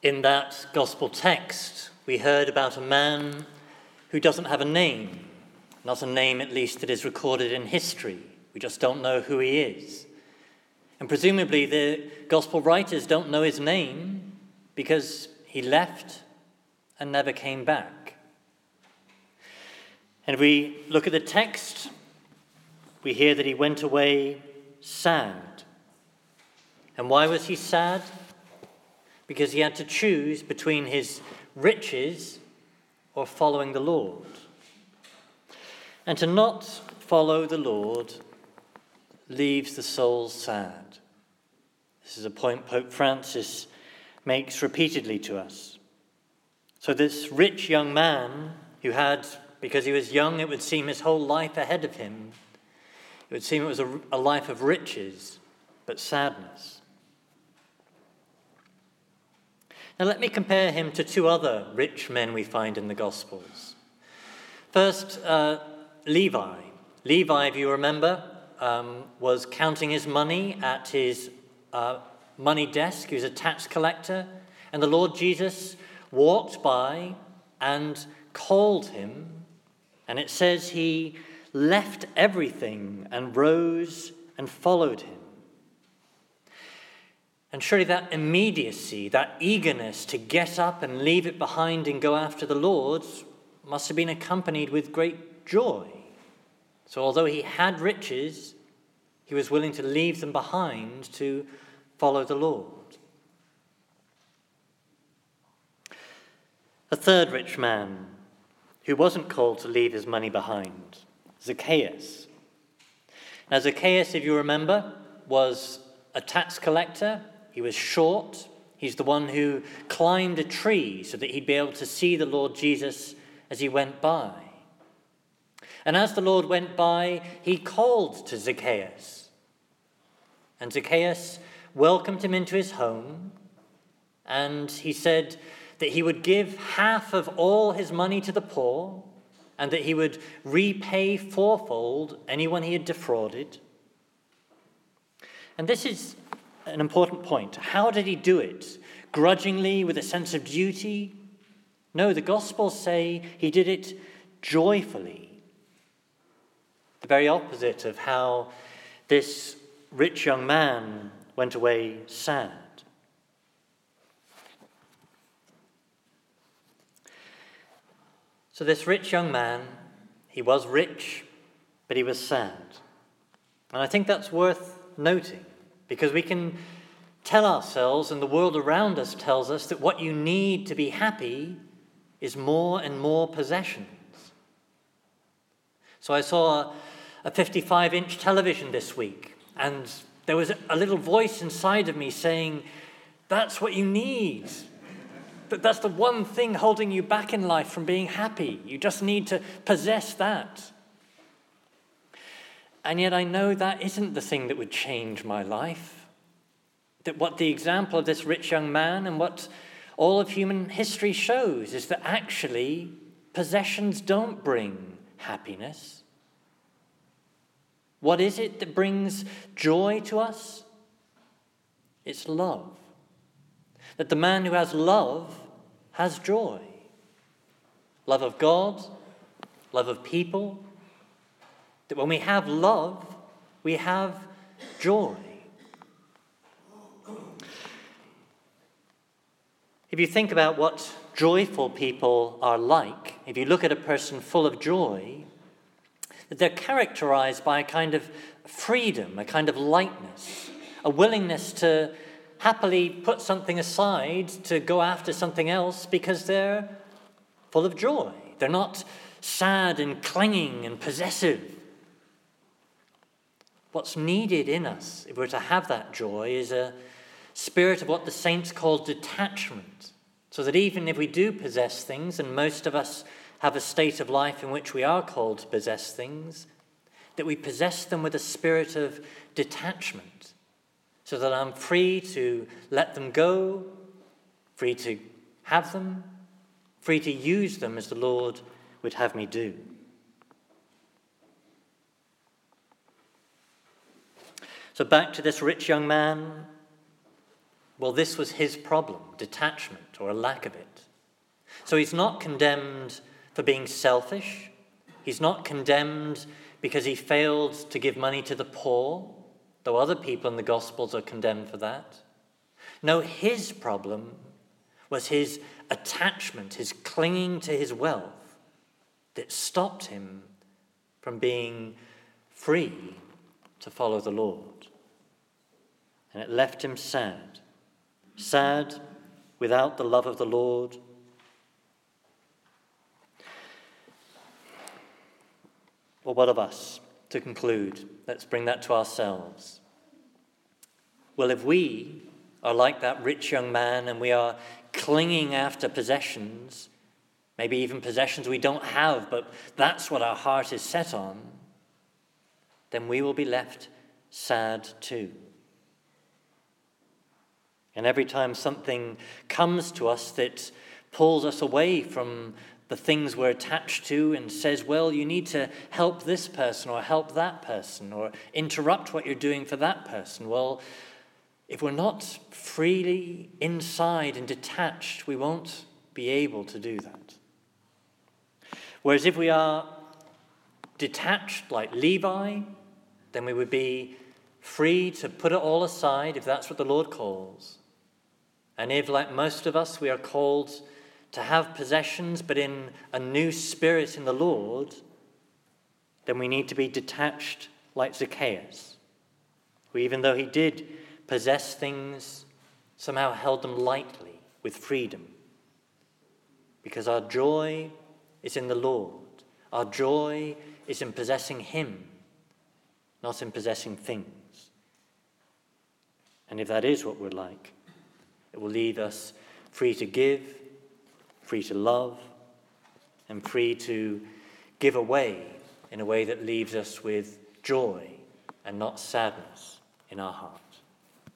In that gospel text, we heard about a man who doesn't have a name, not a name at least that is recorded in history. We just don't know who he is. And presumably, the gospel writers don't know his name because he left and never came back. And we look at the text, we hear that he went away sad. And why was he sad? Because he had to choose between his riches or following the Lord. And to not follow the Lord leaves the soul sad. This is a point Pope Francis makes repeatedly to us. So, this rich young man who had, because he was young, it would seem his whole life ahead of him, it would seem it was a, a life of riches, but sadness. Now, let me compare him to two other rich men we find in the Gospels. First, uh, Levi. Levi, if you remember, um, was counting his money at his uh, money desk. He was a tax collector. And the Lord Jesus walked by and called him. And it says he left everything and rose and followed him. And surely that immediacy, that eagerness to get up and leave it behind and go after the Lord must have been accompanied with great joy. So, although he had riches, he was willing to leave them behind to follow the Lord. A third rich man who wasn't called to leave his money behind, Zacchaeus. Now, Zacchaeus, if you remember, was a tax collector. He was short. He's the one who climbed a tree so that he'd be able to see the Lord Jesus as he went by. And as the Lord went by, he called to Zacchaeus. And Zacchaeus welcomed him into his home, and he said that he would give half of all his money to the poor, and that he would repay fourfold anyone he had defrauded. And this is an important point. How did he do it? Grudgingly, with a sense of duty? No, the Gospels say he did it joyfully. The very opposite of how this rich young man went away sad. So, this rich young man, he was rich, but he was sad. And I think that's worth noting because we can tell ourselves, and the world around us tells us, that what you need to be happy is more and more possessions. So, I saw a 55 inch television this week, and there was a little voice inside of me saying, That's what you need. That's the one thing holding you back in life from being happy. You just need to possess that. And yet I know that isn't the thing that would change my life. That what the example of this rich young man and what all of human history shows is that actually possessions don't bring happiness. What is it that brings joy to us? It's love. That the man who has love has joy love of God, love of people. That when we have love, we have joy. If you think about what joyful people are like, if you look at a person full of joy, they're characterized by a kind of freedom, a kind of lightness, a willingness to happily put something aside to go after something else because they're full of joy. They're not sad and clinging and possessive. What's needed in us, if we're to have that joy, is a spirit of what the saints call detachment. So that even if we do possess things, and most of us have a state of life in which we are called to possess things, that we possess them with a spirit of detachment, so that I'm free to let them go, free to have them, free to use them as the Lord would have me do. So, back to this rich young man. Well, this was his problem detachment or a lack of it. So he's not condemned for being selfish. He's not condemned because he failed to give money to the poor, though other people in the Gospels are condemned for that. No, his problem was his attachment, his clinging to his wealth, that stopped him from being free to follow the Lord. And it left him sad. Sad without the love of the Lord. Well, what of us? To conclude, let's bring that to ourselves. Well, if we are like that rich young man and we are clinging after possessions, maybe even possessions we don't have, but that's what our heart is set on, then we will be left sad too. And every time something comes to us that pulls us away from the things we're attached to and says, well, you need to help this person or help that person or interrupt what you're doing for that person. Well, if we're not freely inside and detached, we won't be able to do that. Whereas if we are detached like Levi, then we would be free to put it all aside if that's what the Lord calls. And if, like most of us, we are called to have possessions but in a new spirit in the Lord, then we need to be detached like Zacchaeus, who, even though he did possess things, somehow held them lightly with freedom. Because our joy is in the Lord, our joy is in possessing Him, not in possessing things. And if that is what we're like, it will leave us free to give free to love, and free to give away in a way that leaves us with joy and not sadness in our heart.